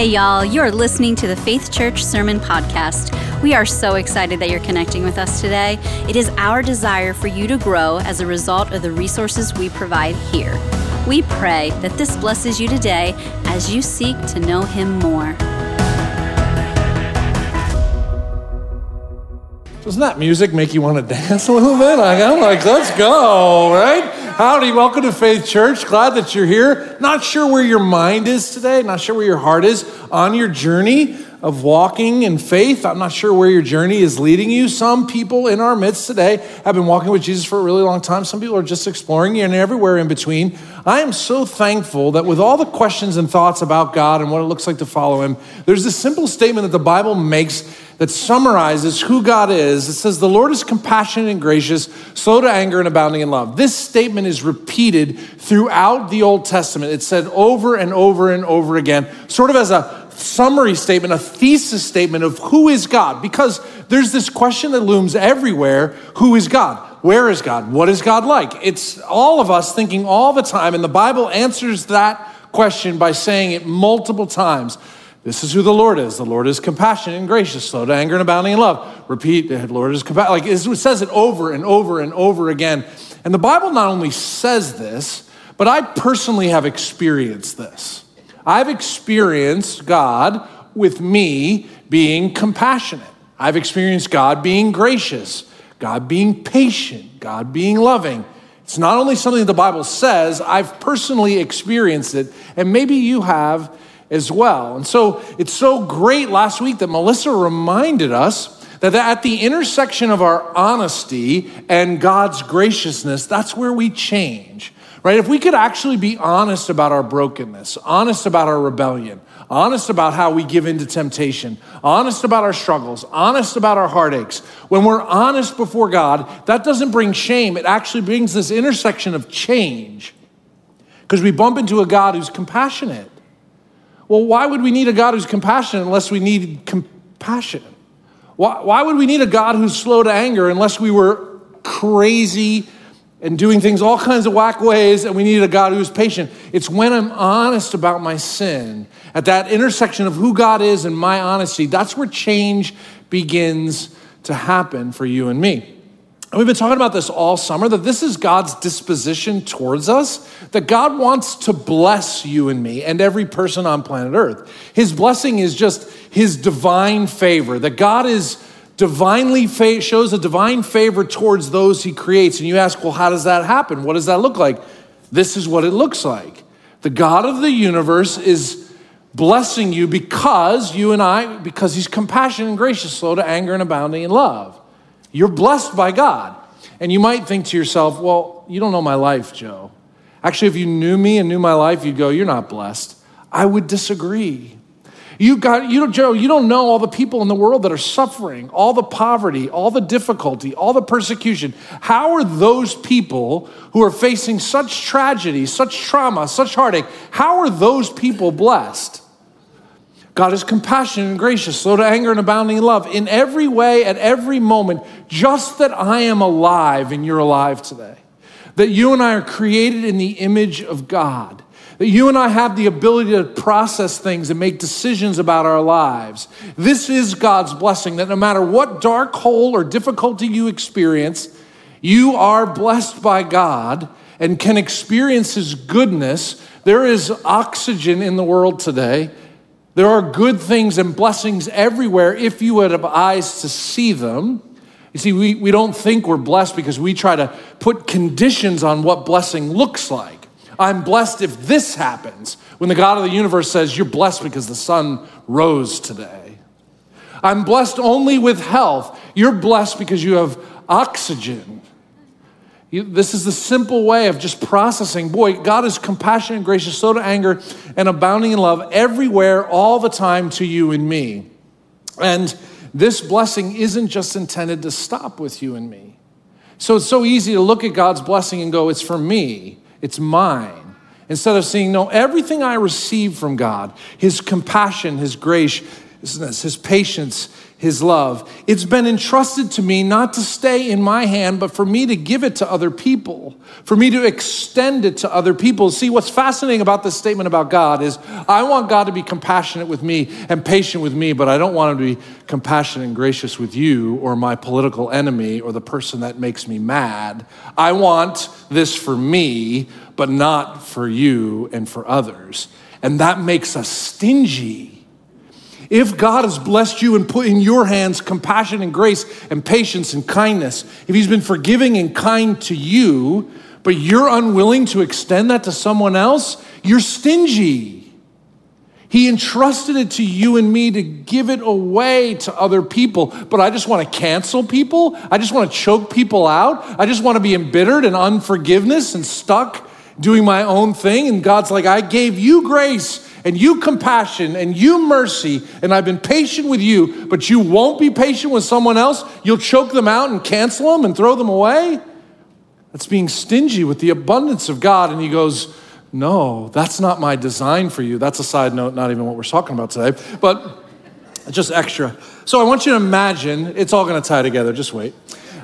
Hey, y'all, you're listening to the Faith Church Sermon Podcast. We are so excited that you're connecting with us today. It is our desire for you to grow as a result of the resources we provide here. We pray that this blesses you today as you seek to know Him more. Doesn't that music make you want to dance a little bit? Like, I'm like, let's go, right? Howdy, welcome to Faith Church. Glad that you're here. Not sure where your mind is today, not sure where your heart is on your journey of walking in faith. I'm not sure where your journey is leading you. Some people in our midst today have been walking with Jesus for a really long time. Some people are just exploring you and everywhere in between. I am so thankful that with all the questions and thoughts about God and what it looks like to follow Him, there's this simple statement that the Bible makes that summarizes who God is. It says, The Lord is compassionate and gracious, slow to anger, and abounding in love. This statement is repeated throughout the Old Testament. It's said over and over and over again, sort of as a summary statement, a thesis statement of who is God, because there's this question that looms everywhere who is God? Where is God? What is God like? It's all of us thinking all the time, and the Bible answers that question by saying it multiple times. This is who the Lord is. The Lord is compassionate and gracious, slow to anger and abounding in love. Repeat, the Lord is compassionate. Like it says it over and over and over again. And the Bible not only says this, but I personally have experienced this. I've experienced God with me being compassionate. I've experienced God being gracious, God being patient, God being loving. It's not only something the Bible says, I've personally experienced it, and maybe you have as well. And so it's so great last week that Melissa reminded us that at the intersection of our honesty and God's graciousness, that's where we change, right? If we could actually be honest about our brokenness, honest about our rebellion, honest about how we give into temptation, honest about our struggles, honest about our heartaches, when we're honest before God, that doesn't bring shame. It actually brings this intersection of change because we bump into a God who's compassionate well, why would we need a God who's compassionate unless we need compassion? Why, why would we need a God who's slow to anger unless we were crazy and doing things all kinds of whack ways and we need a God who's patient? It's when I'm honest about my sin, at that intersection of who God is and my honesty, that's where change begins to happen for you and me. And we've been talking about this all summer that this is God's disposition towards us, that God wants to bless you and me and every person on planet Earth. His blessing is just his divine favor, that God is divinely fa- shows a divine favor towards those he creates. And you ask, well, how does that happen? What does that look like? This is what it looks like. The God of the universe is blessing you because you and I, because he's compassionate and gracious, slow to anger and abounding in love. You're blessed by God. And you might think to yourself, well, you don't know my life, Joe. Actually, if you knew me and knew my life, you'd go, you're not blessed. I would disagree. You got, you know, Joe, you don't know all the people in the world that are suffering, all the poverty, all the difficulty, all the persecution. How are those people who are facing such tragedy, such trauma, such heartache, how are those people blessed? God is compassionate and gracious, slow to anger and abounding in love in every way, at every moment, just that I am alive and you're alive today. That you and I are created in the image of God. That you and I have the ability to process things and make decisions about our lives. This is God's blessing that no matter what dark hole or difficulty you experience, you are blessed by God and can experience His goodness. There is oxygen in the world today there are good things and blessings everywhere if you would have eyes to see them. You see, we, we don't think we're blessed because we try to put conditions on what blessing looks like. I'm blessed if this happens, when the God of the universe says, You're blessed because the sun rose today. I'm blessed only with health. You're blessed because you have oxygen. This is the simple way of just processing. Boy, God is compassionate and gracious, slow to anger, and abounding in love everywhere, all the time to you and me. And this blessing isn't just intended to stop with you and me. So it's so easy to look at God's blessing and go, it's for me, it's mine. Instead of seeing, no, everything I receive from God, His compassion, His grace, his patience, his love. It's been entrusted to me not to stay in my hand, but for me to give it to other people, for me to extend it to other people. See, what's fascinating about this statement about God is I want God to be compassionate with me and patient with me, but I don't want him to be compassionate and gracious with you or my political enemy or the person that makes me mad. I want this for me, but not for you and for others. And that makes us stingy if God has blessed you and put in your hands compassion and grace and patience and kindness, if He's been forgiving and kind to you, but you're unwilling to extend that to someone else, you're stingy. He entrusted it to you and me to give it away to other people. But I just want to cancel people. I just want to choke people out. I just want to be embittered and unforgiveness and stuck doing my own thing. And God's like, I gave you grace and you compassion and you mercy, and I've been patient with you, but you won't be patient with someone else, you'll choke them out and cancel them and throw them away? That's being stingy with the abundance of God. And he goes, No, that's not my design for you. That's a side note, not even what we're talking about today, but just extra. So I want you to imagine, it's all gonna tie together, just wait.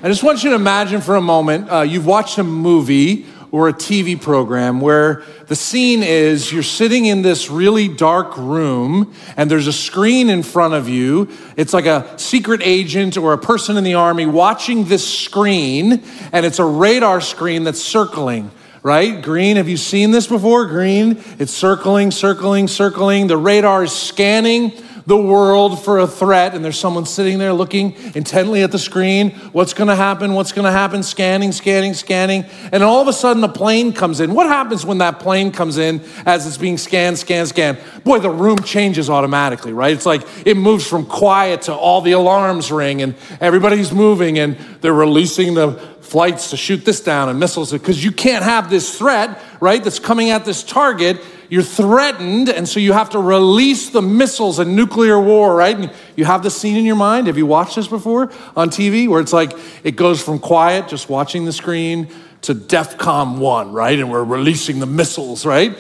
I just want you to imagine for a moment uh, you've watched a movie or a TV program where the scene is you're sitting in this really dark room and there's a screen in front of you. It's like a secret agent or a person in the army watching this screen, and it's a radar screen that's circling right? Green, have you seen this before? Green, it's circling, circling, circling. The radar is scanning the world for a threat, and there's someone sitting there looking intently at the screen. What's going to happen? What's going to happen? Scanning, scanning, scanning. And all of a sudden, a plane comes in. What happens when that plane comes in as it's being scanned, scanned, scanned? Boy, the room changes automatically, right? It's like it moves from quiet to all the alarms ring, and everybody's moving, and they're releasing the flights to shoot this down and missiles because you can't have this threat, right, that's coming at this target you're threatened, and so you have to release the missiles and nuclear war, right? And you have the scene in your mind. Have you watched this before on TV where it's like it goes from quiet, just watching the screen, to DEFCON 1, right? And we're releasing the missiles, right?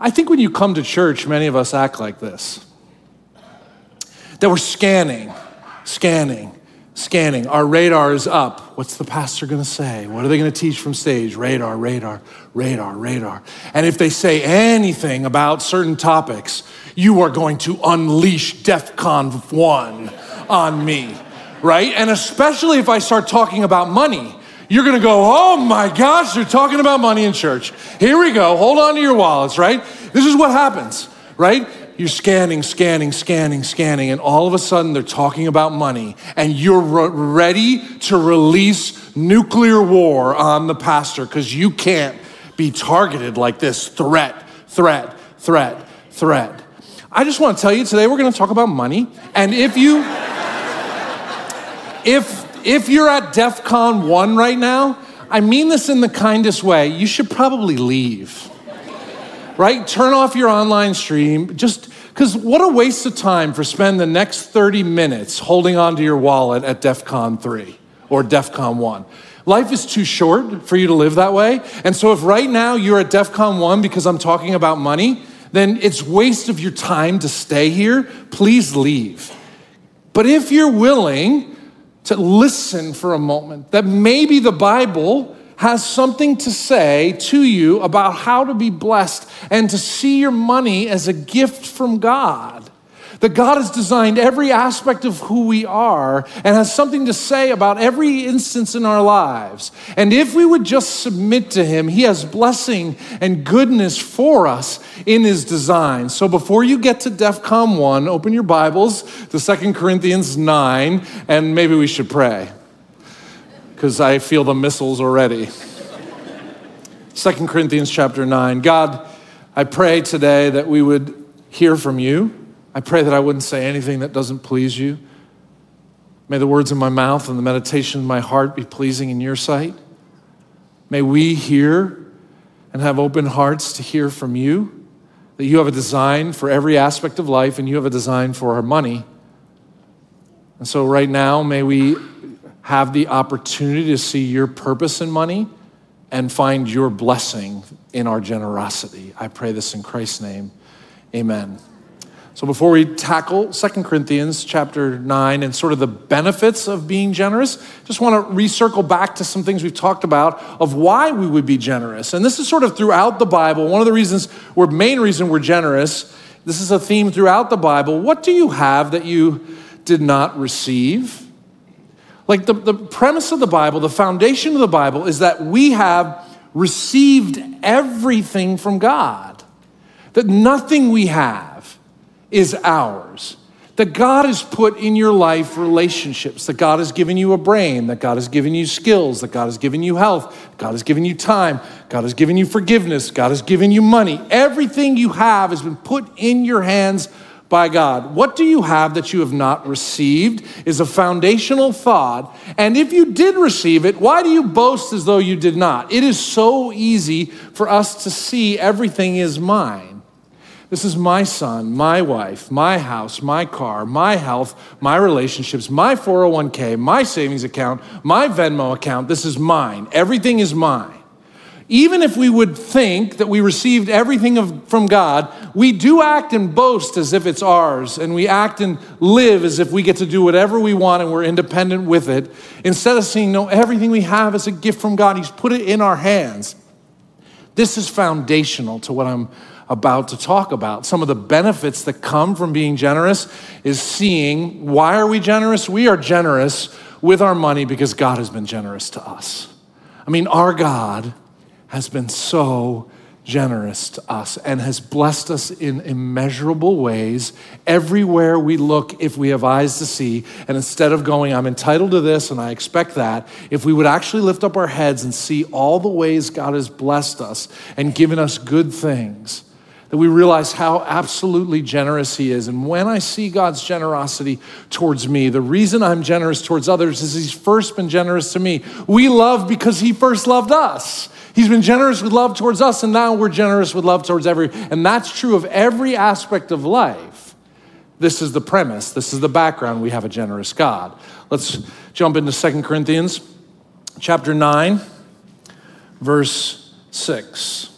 I think when you come to church, many of us act like this that we're scanning, scanning, scanning. Our radar is up. What's the pastor going to say? What are they going to teach from stage? Radar, radar, radar, radar. And if they say anything about certain topics, you are going to unleash DEFCON 1 on me, right? And especially if I start talking about money. You're gonna go, oh my gosh, you're talking about money in church. Here we go, hold on to your wallets, right? This is what happens, right? You're scanning, scanning, scanning, scanning, and all of a sudden they're talking about money, and you're re- ready to release nuclear war on the pastor because you can't be targeted like this threat, threat, threat, threat. I just want to tell you today we're going to talk about money, and if you if if you're at DEFCON 1 right now, I mean this in the kindest way, you should probably leave right? Turn off your online stream. Just because what a waste of time for spend the next 30 minutes holding onto your wallet at DEF CON 3 or DEF CON 1. Life is too short for you to live that way. And so if right now you're at DEF CON 1 because I'm talking about money, then it's waste of your time to stay here. Please leave. But if you're willing to listen for a moment, that maybe the Bible has something to say to you about how to be blessed and to see your money as a gift from God. That God has designed every aspect of who we are and has something to say about every instance in our lives. And if we would just submit to Him, He has blessing and goodness for us in His design. So before you get to DEFCON 1, open your Bibles to 2 Corinthians 9, and maybe we should pray because I feel the missiles already. 2 Corinthians chapter 9. God, I pray today that we would hear from you. I pray that I wouldn't say anything that doesn't please you. May the words of my mouth and the meditation of my heart be pleasing in your sight. May we hear and have open hearts to hear from you that you have a design for every aspect of life and you have a design for our money. And so, right now, may we have the opportunity to see your purpose in money and find your blessing in our generosity. I pray this in Christ's name. Amen. So before we tackle 2 Corinthians chapter 9 and sort of the benefits of being generous, just want to recircle back to some things we've talked about of why we would be generous. And this is sort of throughout the Bible. One of the reasons, or main reason we're generous, this is a theme throughout the Bible. What do you have that you did not receive? Like the, the premise of the Bible, the foundation of the Bible is that we have received everything from God. That nothing we have is ours. That God has put in your life relationships, that God has given you a brain, that God has given you skills, that God has given you health, God has given you time, God has given you forgiveness, God has given you money. Everything you have has been put in your hands by God. What do you have that you have not received is a foundational thought. And if you did receive it, why do you boast as though you did not? It is so easy for us to see everything is mine. This is my son, my wife, my house, my car, my health, my relationships, my 401k, my savings account, my Venmo account. This is mine. Everything is mine. Even if we would think that we received everything of, from God, we do act and boast as if it's ours, and we act and live as if we get to do whatever we want and we're independent with it, instead of seeing, no, everything we have is a gift from God. He's put it in our hands. This is foundational to what I'm about to talk about. Some of the benefits that come from being generous is seeing why are we generous? We are generous with our money because God has been generous to us. I mean, our God has been so generous to us and has blessed us in immeasurable ways everywhere we look if we have eyes to see. And instead of going, I'm entitled to this and I expect that, if we would actually lift up our heads and see all the ways God has blessed us and given us good things that we realize how absolutely generous He is. And when I see God's generosity towards me, the reason I'm generous towards others is He's first been generous to me. We love because He first loved us. He's been generous with love towards us, and now we're generous with love towards every. And that's true of every aspect of life. This is the premise, this is the background. We have a generous God. Let's jump into Second Corinthians chapter 9, verse 6.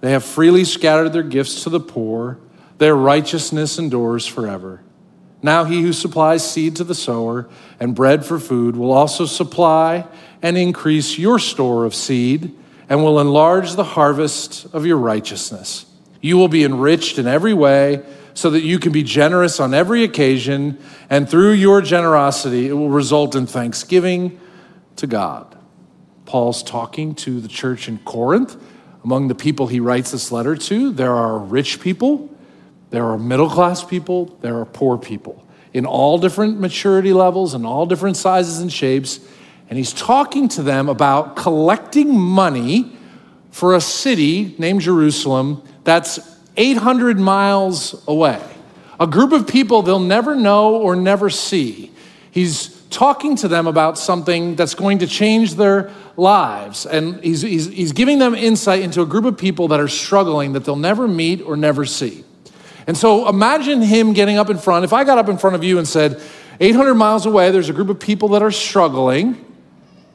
they have freely scattered their gifts to the poor. Their righteousness endures forever. Now, he who supplies seed to the sower and bread for food will also supply and increase your store of seed and will enlarge the harvest of your righteousness. You will be enriched in every way so that you can be generous on every occasion, and through your generosity, it will result in thanksgiving to God. Paul's talking to the church in Corinth among the people he writes this letter to, there are rich people, there are middle class people, there are poor people in all different maturity levels and all different sizes and shapes. And he's talking to them about collecting money for a city named Jerusalem that's 800 miles away. A group of people they'll never know or never see. He's talking to them about something that's going to change their lives. And he's, he's, he's giving them insight into a group of people that are struggling that they'll never meet or never see. And so imagine him getting up in front. If I got up in front of you and said, 800 miles away, there's a group of people that are struggling,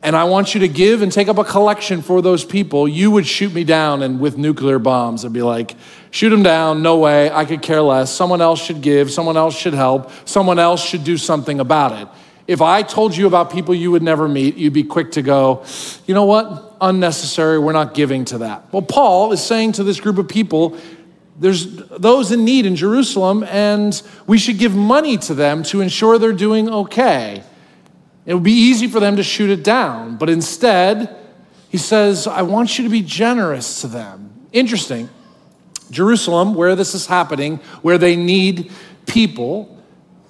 and I want you to give and take up a collection for those people, you would shoot me down and with nuclear bombs and be like, shoot them down, no way, I could care less. Someone else should give, someone else should help, someone else should do something about it. If I told you about people you would never meet, you'd be quick to go, you know what? Unnecessary. We're not giving to that. Well, Paul is saying to this group of people, there's those in need in Jerusalem, and we should give money to them to ensure they're doing okay. It would be easy for them to shoot it down, but instead, he says, I want you to be generous to them. Interesting. Jerusalem, where this is happening, where they need people,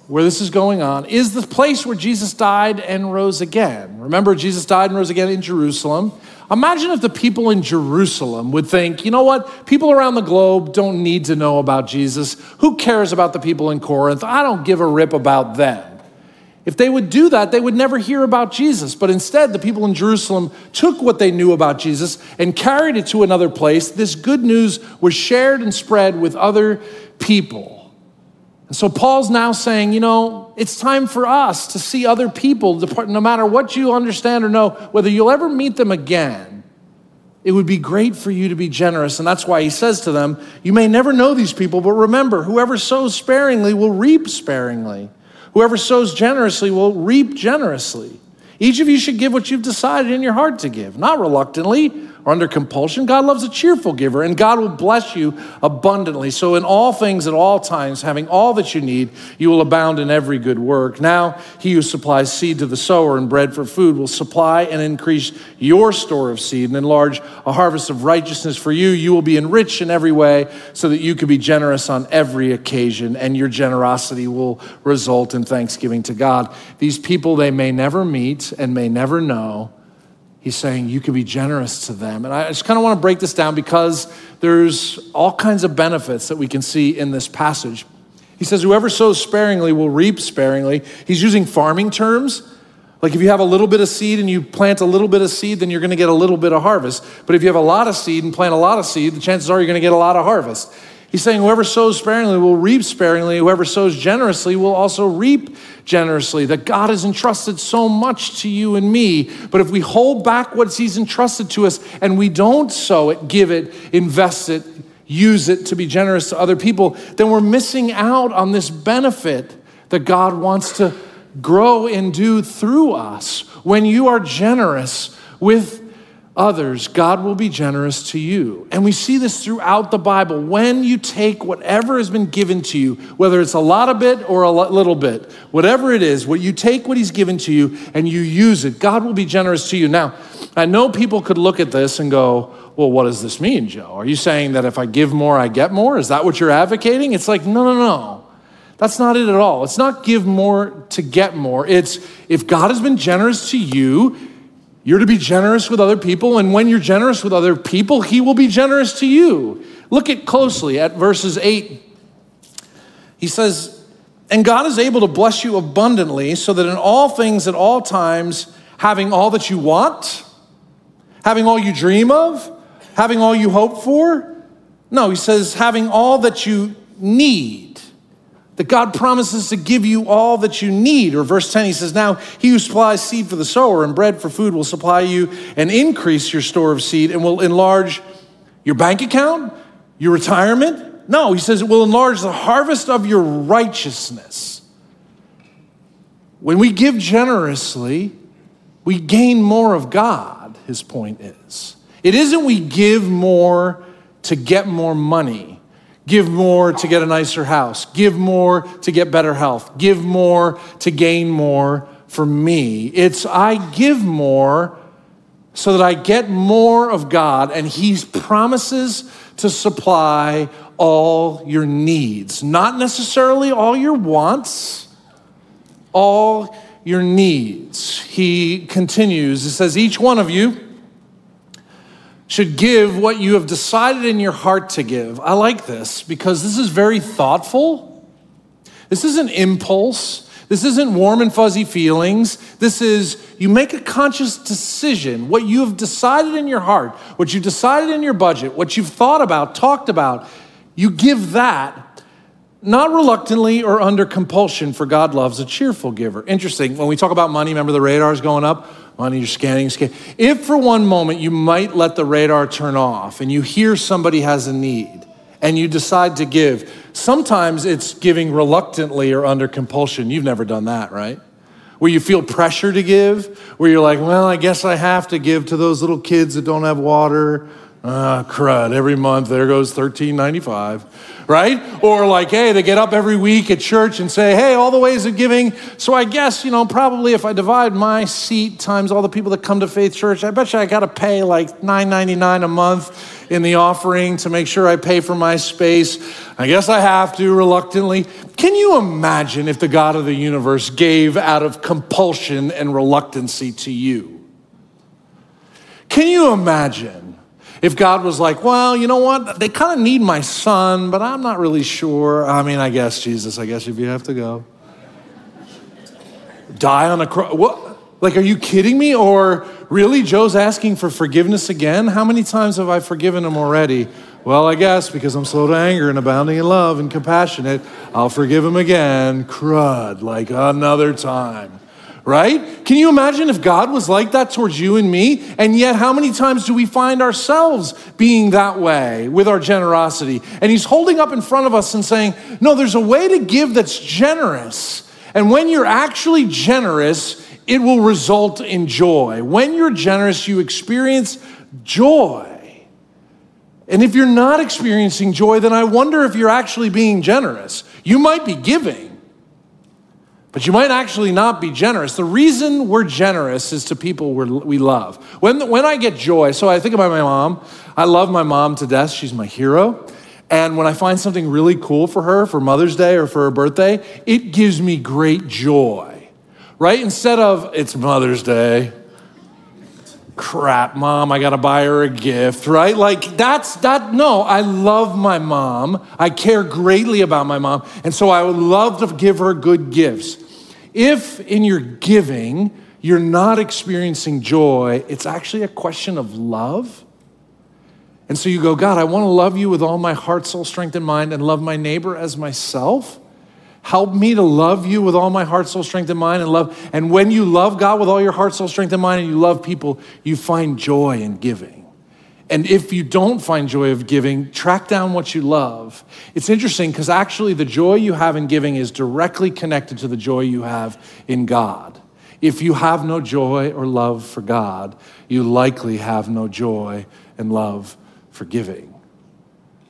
where this is going on is the place where Jesus died and rose again. Remember, Jesus died and rose again in Jerusalem Imagine if the people in Jerusalem would think, you know what? People around the globe don't need to know about Jesus. Who cares about the people in Corinth? I don't give a rip about them. If they would do that, they would never hear about Jesus. But instead, the people in Jerusalem took what they knew about Jesus and carried it to another place. This good news was shared and spread with other people. And so Paul's now saying, you know, it's time for us to see other people, no matter what you understand or know, whether you'll ever meet them again. It would be great for you to be generous. And that's why he says to them, You may never know these people, but remember, whoever sows sparingly will reap sparingly. Whoever sows generously will reap generously. Each of you should give what you've decided in your heart to give, not reluctantly or under compulsion. God loves a cheerful giver, and God will bless you abundantly. So, in all things, at all times, having all that you need, you will abound in every good work. Now, he who supplies seed to the sower and bread for food will supply and increase your store of seed and enlarge a harvest of righteousness for you. You will be enriched in every way so that you can be generous on every occasion, and your generosity will result in thanksgiving to God. These people they may never meet and may never know He's saying you can be generous to them. And I just kind of want to break this down because there's all kinds of benefits that we can see in this passage. He says, Whoever sows sparingly will reap sparingly. He's using farming terms. Like if you have a little bit of seed and you plant a little bit of seed, then you're going to get a little bit of harvest. But if you have a lot of seed and plant a lot of seed, the chances are you're going to get a lot of harvest. He's saying, Whoever sows sparingly will reap sparingly. Whoever sows generously will also reap generously. That God has entrusted so much to you and me. But if we hold back what He's entrusted to us and we don't sow it, give it, invest it, use it to be generous to other people, then we're missing out on this benefit that God wants to grow and do through us. When you are generous with others, God will be generous to you. And we see this throughout the Bible. When you take whatever has been given to you, whether it's a lot of bit or a little bit, whatever it is, what you take what he's given to you and you use it, God will be generous to you. Now, I know people could look at this and go, well, what does this mean, Joe? Are you saying that if I give more, I get more? Is that what you're advocating? It's like, no, no, no. That's not it at all. It's not give more to get more. It's if God has been generous to you, you're to be generous with other people, and when you're generous with other people, He will be generous to you. Look at closely at verses 8. He says, And God is able to bless you abundantly, so that in all things at all times, having all that you want, having all you dream of, having all you hope for. No, he says, having all that you need that God promises to give you all that you need. Or verse 10, he says, Now he who supplies seed for the sower and bread for food will supply you and increase your store of seed and will enlarge your bank account, your retirement. No, he says it will enlarge the harvest of your righteousness. When we give generously, we gain more of God, his point is. It isn't we give more to get more money. Give more to get a nicer house. Give more to get better health. Give more to gain more for me. It's I give more so that I get more of God, and He promises to supply all your needs. Not necessarily all your wants, all your needs. He continues, It says, Each one of you should give what you have decided in your heart to give. I like this because this is very thoughtful. This isn't impulse. This isn't warm and fuzzy feelings. This is you make a conscious decision. What you have decided in your heart, what you've decided in your budget, what you've thought about, talked about, you give that not reluctantly or under compulsion, for God loves a cheerful giver. Interesting. When we talk about money, remember the radar's going up? Money, you're scanning, scanning. If for one moment you might let the radar turn off and you hear somebody has a need and you decide to give, sometimes it's giving reluctantly or under compulsion. You've never done that, right? Where you feel pressure to give, where you're like, well, I guess I have to give to those little kids that don't have water Ah, crud. Every month, there goes $13.95, right? Or like, hey, they get up every week at church and say, hey, all the ways of giving. So I guess, you know, probably if I divide my seat times all the people that come to Faith Church, I bet you I got to pay like $9.99 a month in the offering to make sure I pay for my space. I guess I have to reluctantly. Can you imagine if the God of the universe gave out of compulsion and reluctancy to you? Can you imagine if God was like, well, you know what? They kind of need my son, but I'm not really sure. I mean, I guess, Jesus, I guess if you have to go. Die on a cross. What? Like, are you kidding me? Or really, Joe's asking for forgiveness again? How many times have I forgiven him already? Well, I guess because I'm slow to anger and abounding in love and compassionate, I'll forgive him again. Crud, like another time right? Can you imagine if God was like that towards you and me? And yet, how many times do we find ourselves being that way with our generosity? And He's holding up in front of us and saying, No, there's a way to give that's generous. And when you're actually generous, it will result in joy. When you're generous, you experience joy. And if you're not experiencing joy, then I wonder if you're actually being generous. You might be giving, but you might actually not be generous. The reason we're generous is to people we love. When, when I get joy, so I think about my mom. I love my mom to death. She's my hero. And when I find something really cool for her for Mother's Day or for her birthday, it gives me great joy, right? Instead of, it's Mother's Day, crap, mom, I gotta buy her a gift, right? Like that's that. No, I love my mom. I care greatly about my mom. And so I would love to give her good gifts. If in your giving you're not experiencing joy, it's actually a question of love. And so you go, God, I want to love you with all my heart, soul, strength, and mind, and love my neighbor as myself. Help me to love you with all my heart, soul, strength, and mind, and love. And when you love God with all your heart, soul, strength, and mind, and you love people, you find joy in giving. And if you don't find joy of giving, track down what you love. It's interesting because actually the joy you have in giving is directly connected to the joy you have in God. If you have no joy or love for God, you likely have no joy and love for giving.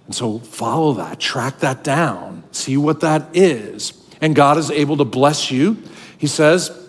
And so follow that, track that down, see what that is. And God is able to bless you. He says,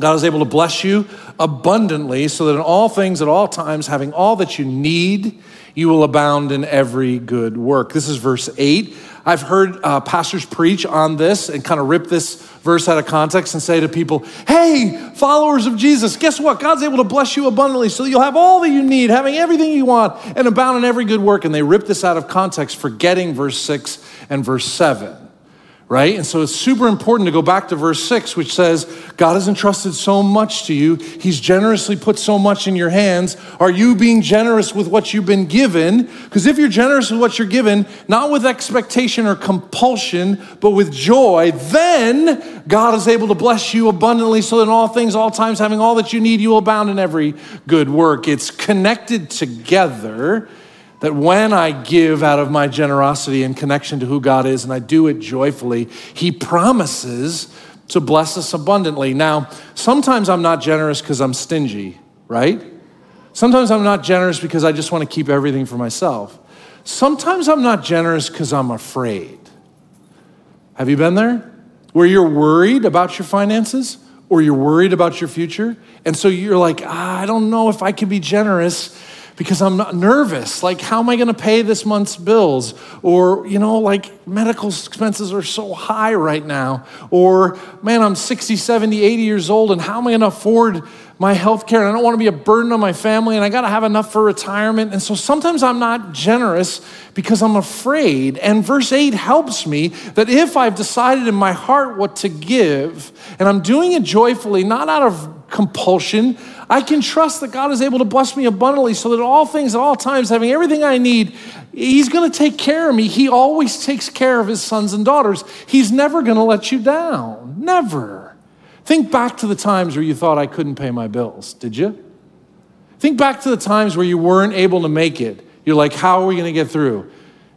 God is able to bless you abundantly so that in all things, at all times, having all that you need, you will abound in every good work. This is verse 8. I've heard uh, pastors preach on this and kind of rip this verse out of context and say to people, hey, followers of Jesus, guess what? God's able to bless you abundantly so you'll have all that you need, having everything you want, and abound in every good work. And they rip this out of context, forgetting verse 6 and verse 7 right? And so it's super important to go back to verse 6, which says, God has entrusted so much to you. He's generously put so much in your hands. Are you being generous with what you've been given? Because if you're generous with what you're given, not with expectation or compulsion, but with joy, then God is able to bless you abundantly so that in all things, all times, having all that you need, you will abound in every good work. It's connected together that when I give out of my generosity and connection to who God is and I do it joyfully, He promises to bless us abundantly. Now, sometimes I'm not generous because I'm stingy, right? Sometimes I'm not generous because I just want to keep everything for myself. Sometimes I'm not generous because I'm afraid. Have you been there? Where you're worried about your finances or you're worried about your future? And so you're like, ah, I don't know if I can be generous because I'm not nervous. Like, how am I going to pay this month's bills? Or, you know, like medical expenses are so high right now. Or, man, I'm 60, 70, 80 years old, and how am I going to afford my health care? And I don't want to be a burden on my family, and I got to have enough for retirement. And so sometimes I'm not generous because I'm afraid. And verse 8 helps me that if I've decided in my heart what to give, and I'm doing it joyfully, not out of compulsion, I can trust that God is able to bless me abundantly so that all things at all times, having everything I need, He's going to take care of me. He always takes care of His sons and daughters. He's never going to let you down. Never. Think back to the times where you thought I couldn't pay my bills, did you? Think back to the times where you weren't able to make it. You're like, how are we going to get through?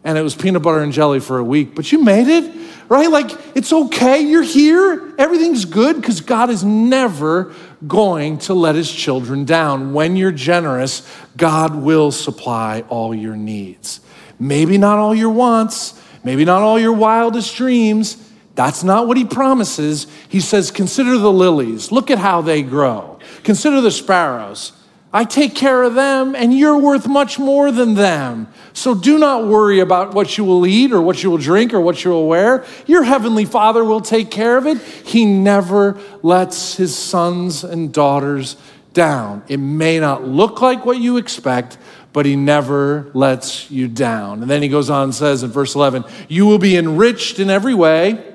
And it was peanut butter and jelly for a week, but you made it, right? Like, it's okay. You're here. Everything's good because God is never going to let his children down. When you're generous, God will supply all your needs. Maybe not all your wants, maybe not all your wildest dreams. That's not what he promises. He says, Consider the lilies, look at how they grow. Consider the sparrows. I take care of them, and you're worth much more than them. So do not worry about what you will eat or what you will drink or what you will wear. Your heavenly Father will take care of it. He never lets his sons and daughters down. It may not look like what you expect, but he never lets you down. And then he goes on and says in verse 11, You will be enriched in every way,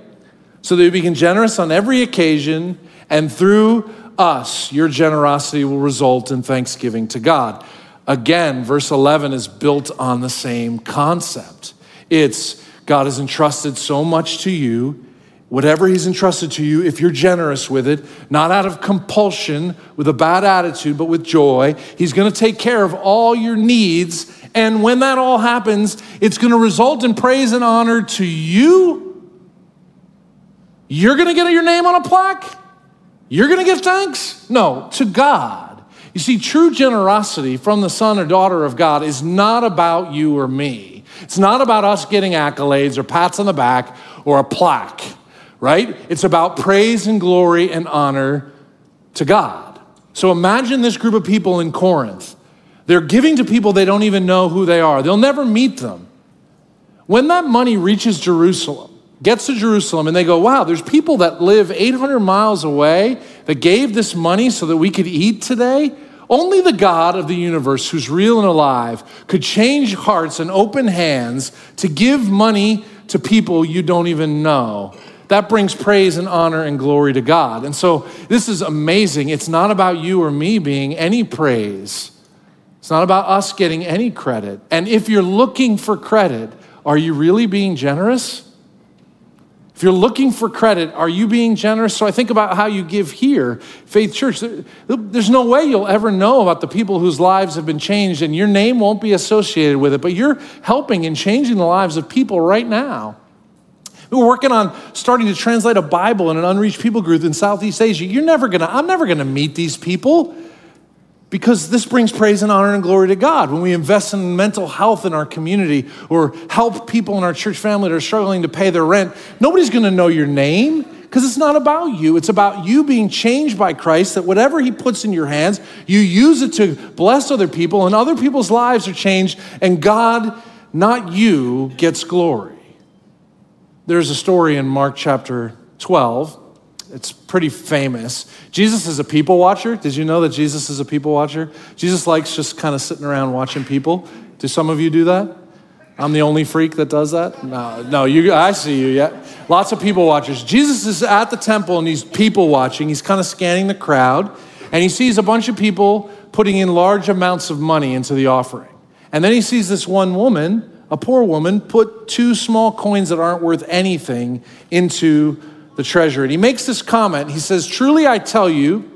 so that you become generous on every occasion, and through us, your generosity will result in thanksgiving to God. Again, verse 11 is built on the same concept. It's God has entrusted so much to you whatever he's entrusted to you, if you're generous with it, not out of compulsion, with a bad attitude, but with joy, he's going to take care of all your needs. And when that all happens, it's going to result in praise and honor to you. You're going to get your name on a plaque? You're going to give thanks? No, to God. You see, true generosity from the son or daughter of God is not about you or me. It's not about us getting accolades or pats on the back or a plaque right? It's about praise and glory and honor to God. So imagine this group of people in Corinth. They're giving to people they don't even know who they are, they'll never meet them. When that money reaches Jerusalem, gets to Jerusalem, and they go, wow, there's people that live 800 miles away that gave this money so that we could eat today. Only the God of the universe, who's real and alive, could change hearts and open hands to give money to people you don't even know. That brings praise and honor and glory to God. And so this is amazing. It's not about you or me being any praise, it's not about us getting any credit. And if you're looking for credit, are you really being generous? If you're looking for credit, are you being generous? So I think about how you give here, Faith Church. There's no way you'll ever know about the people whose lives have been changed, and your name won't be associated with it, but you're helping and changing the lives of people right now. We are working on starting to translate a Bible in an unreached people group in Southeast Asia. You're never gonna, I'm never gonna meet these people because this brings praise and honor and glory to God. When we invest in mental health in our community or help people in our church family that are struggling to pay their rent, nobody's gonna know your name because it's not about you. It's about you being changed by Christ, that whatever He puts in your hands, you use it to bless other people, and other people's lives are changed, and God, not you, gets glory. There's a story in Mark chapter 12. It's pretty famous. Jesus is a people watcher. Did you know that Jesus is a people watcher? Jesus likes just kind of sitting around watching people. Do some of you do that? I'm the only freak that does that? No, no, you, I see you, yeah. Lots of people watchers. Jesus is at the temple and he's people watching. He's kind of scanning the crowd and he sees a bunch of people putting in large amounts of money into the offering. And then he sees this one woman a poor woman put two small coins that aren't worth anything into the treasure. And he makes this comment. He says, Truly I tell you,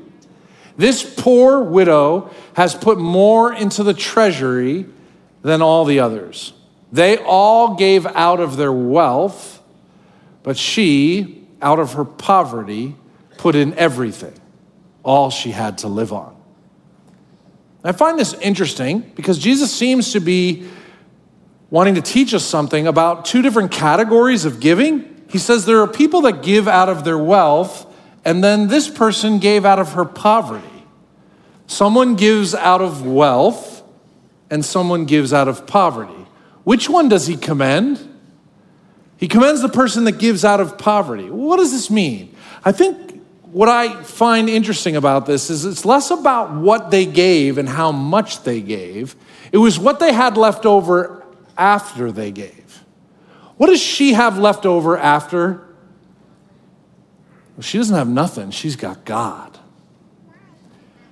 this poor widow has put more into the treasury than all the others. They all gave out of their wealth, but she, out of her poverty, put in everything, all she had to live on. I find this interesting because Jesus seems to be wanting to teach us something about two different categories of giving. He says there are people that give out of their wealth, and then this person gave out of her poverty. Someone gives out of wealth, and someone gives out of poverty. Which one does he commend? He commends the person that gives out of poverty. What does this mean? I think what I find interesting about this is it's less about what they gave and how much they gave. It was what they had left over after they gave. What does she have left over after? Well, she doesn't have nothing, she's got God.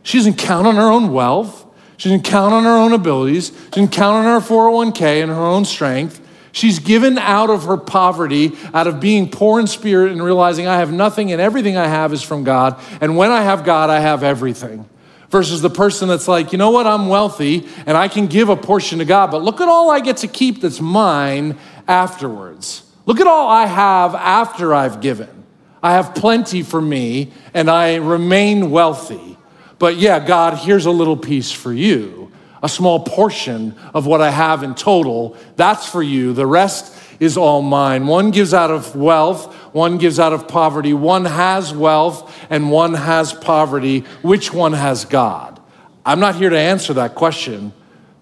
She doesn't count on her own wealth. She doesn't count on her own abilities. She doesn't count on her 401k and her own strength. She's given out of her poverty, out of being poor in spirit and realizing I have nothing and everything I have is from God. And when I have God, I have everything versus the person that's like, you know what, I'm wealthy and I can give a portion to God, but look at all I get to keep that's mine afterwards. Look at all I have after I've given. I have plenty for me and I remain wealthy. But yeah, God, here's a little piece for you, a small portion of what I have in total. That's for you. The rest is all mine. One gives out of wealth, one gives out of poverty. One has wealth and one has poverty. Which one has God? I'm not here to answer that question.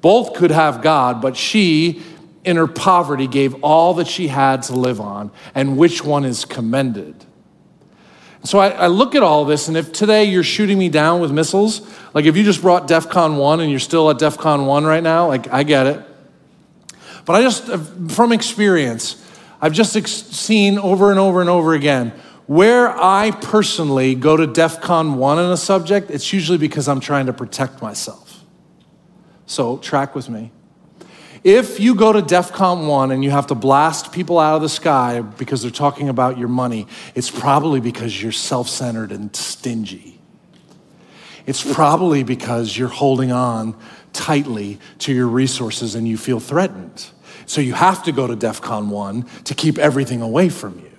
Both could have God, but she, in her poverty, gave all that she had to live on. And which one is commended? So I, I, look at all this, and if today you're shooting me down with missiles, like if you just brought DEF CON 1 and you're still at DEF CON 1 right now, like I get it. But I just, uh, from experience, I've just ex- seen over and over and over again where I personally go to DEF CON 1 in a subject, it's usually because I'm trying to protect myself. So, track with me. If you go to DEF CON 1 and you have to blast people out of the sky because they're talking about your money, it's probably because you're self centered and stingy. It's probably because you're holding on tightly to your resources and you feel threatened. So you have to go to DEF CON 1 to keep everything away from you.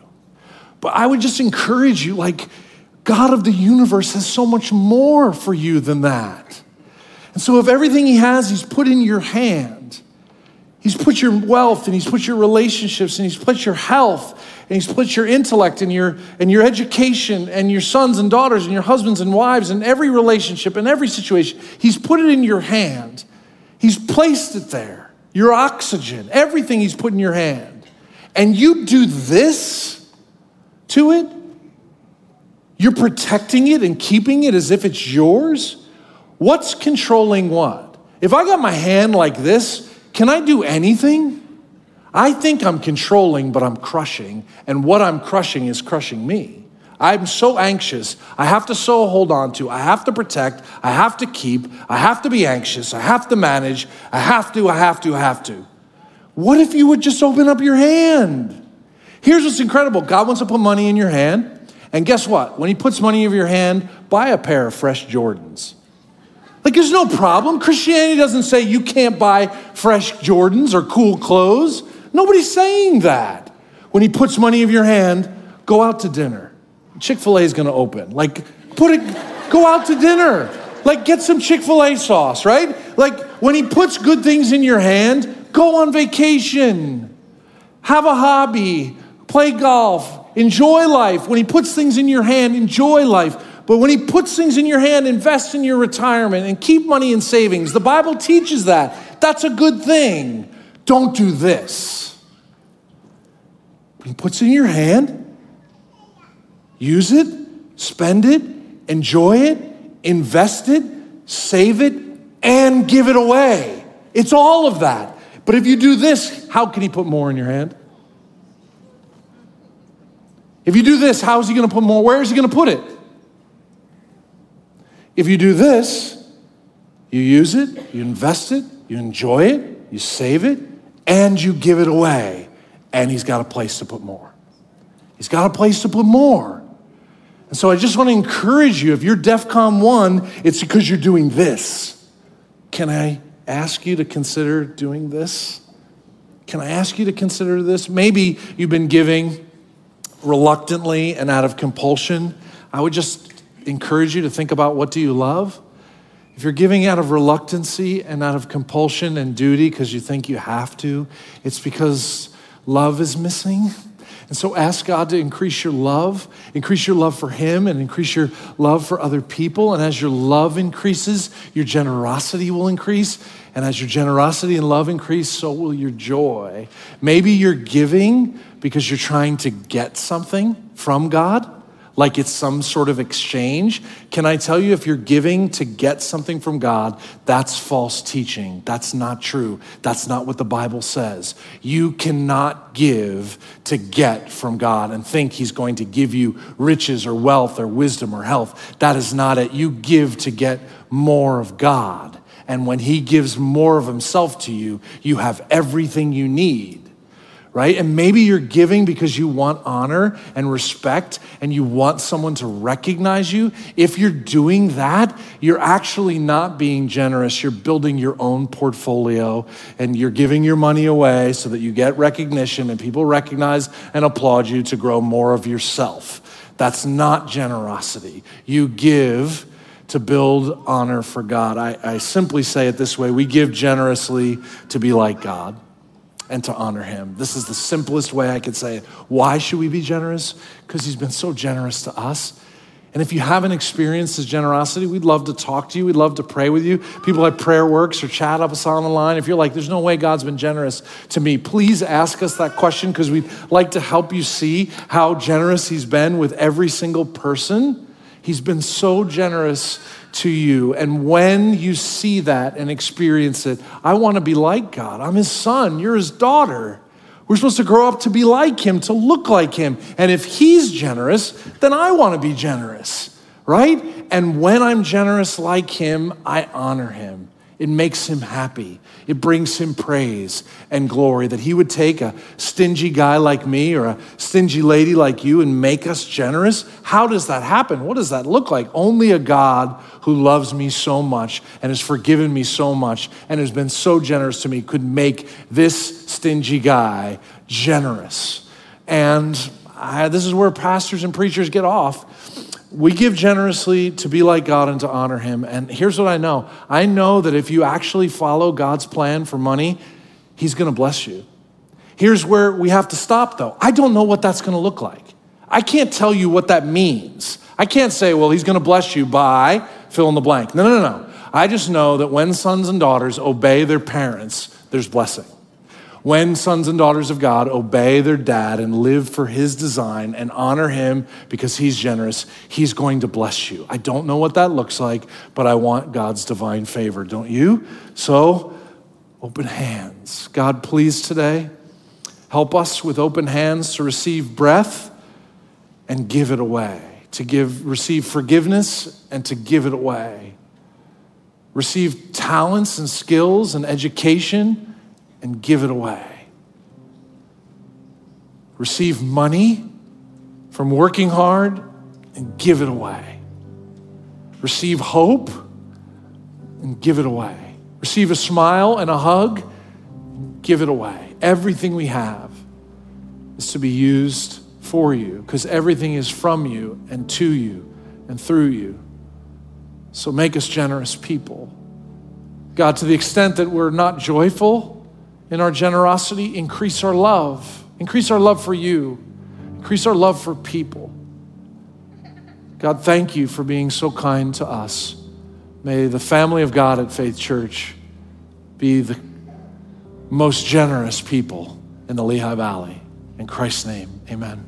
But I would just encourage you like, God of the universe has so much more for you than that. And so if everything He has, He's put in your hand, He's put your wealth and He's put your relationships and He's put your health and He's put your intellect and your, and your education and your sons and daughters and your husbands and wives and every relationship and every situation. He's put it in your hand. He's placed it there. Your oxygen, everything He's put in your hand. And you do this to it? You're protecting it and keeping it as if it's yours? What's controlling what? If I got my hand like this, can I do anything? I think I'm controlling, but I'm crushing, and what I'm crushing is crushing me. I'm so anxious. I have to so hold on to. I have to protect. I have to keep. I have to be anxious. I have to manage. I have to, I have to, I have to. What if you would just open up your hand? Here's what's incredible God wants to put money in your hand. And guess what? When He puts money in your hand, buy a pair of fresh Jordans. Like, there's no problem. Christianity doesn't say you can't buy fresh Jordans or cool clothes. Nobody's saying that. When he puts money in your hand, go out to dinner. Chick fil A is going to open. Like, put it, go out to dinner. Like, get some Chick fil A sauce, right? Like, when he puts good things in your hand, go on vacation, have a hobby, play golf, enjoy life. When he puts things in your hand, enjoy life. But when he puts things in your hand, invest in your retirement and keep money in savings. The Bible teaches that. That's a good thing. Don't do this. When he puts it in your hand, use it, spend it, enjoy it, invest it, save it, and give it away. It's all of that. But if you do this, how can he put more in your hand? If you do this, how is he going to put more? Where is he going to put it? If you do this, you use it, you invest it, you enjoy it, you save it, and you give it away. And He's got a place to put more. He's got a place to put more. And so I just want to encourage you if you're DEF CON 1, it's because you're doing this. Can I ask you to consider doing this? Can I ask you to consider this? Maybe you've been giving reluctantly and out of compulsion. I would just encourage you to think about what do you love? If you're giving out of reluctancy and out of compulsion and duty because you think you have to, it's because love is missing. And so ask God to increase your love, increase your love for Him, and increase your love for other people. And as your love increases, your generosity will increase. And as your generosity and love increase, so will your joy. Maybe you're giving because you're trying to get something from God like it's some sort of exchange. Can I tell you, if you're giving to get something from God, that's false teaching. That's not true. That's not what the Bible says. You cannot give to get from God and think He's going to give you riches or wealth or wisdom or health. That is not it. You give to get more of God. And when He gives more of Himself to you, you have everything you need right? And maybe you're giving because you want honor and respect and you want someone to recognize you. If you're doing that, you're actually not being generous. You're building your own portfolio and you're giving your money away so that you get recognition and people recognize and applaud you to grow more of yourself. That's not generosity. You give to build honor for God. I, I simply say it this way we give generously to be like God and to honor him. This is the simplest way I could say it. Why should we be generous? Because he's been so generous to us. And if you haven't experienced his generosity, we'd love to talk to you. We'd love to pray with you. People at Prayer Works or chat up us on the line. If you're like, there's no way God's been generous to me, please ask us that question because we'd like to help you see how generous He's been with every single person. He's been so generous to you. And when you see that and experience it, I want to be like God. I'm His son, you're His daughter. We're supposed to grow up to be like him, to look like him. And if he's generous, then I want to be generous, right? And when I'm generous like him, I honor him. It makes him happy. It brings him praise and glory that he would take a stingy guy like me or a stingy lady like you and make us generous. How does that happen? What does that look like? Only a God who loves me so much and has forgiven me so much and has been so generous to me could make this stingy guy generous. And I, this is where pastors and preachers get off we give generously to be like God and to honor Him. And here's what I know I know that if you actually follow God's plan for money, He's gonna bless you. Here's where we have to stop though. I don't know what that's gonna look like. I can't tell you what that means. I can't say, well, He's gonna bless you by fill in the blank. No, no, no, no. I just know that when sons and daughters obey their parents, there's blessing when sons and daughters of God obey their dad and live for his design and honor him because he's generous, he's going to bless you. I don't know what that looks like, but I want God's divine favor, don't you? So, open hands. God, please today, help us with open hands to receive breath and give it away, to give receive forgiveness and to give it away. Receive talents and skills and education and give it away. Receive money from working hard and give it away. Receive hope and give it away. Receive a smile and a hug, and give it away. Everything we have is to be used for you because everything is from you and to you and through you. So make us generous people. God, to the extent that we're not joyful, in our generosity, increase our love. Increase our love for you. Increase our love for people. God, thank you for being so kind to us. May the family of God at Faith Church be the most generous people in the Lehigh Valley. In Christ's name, amen.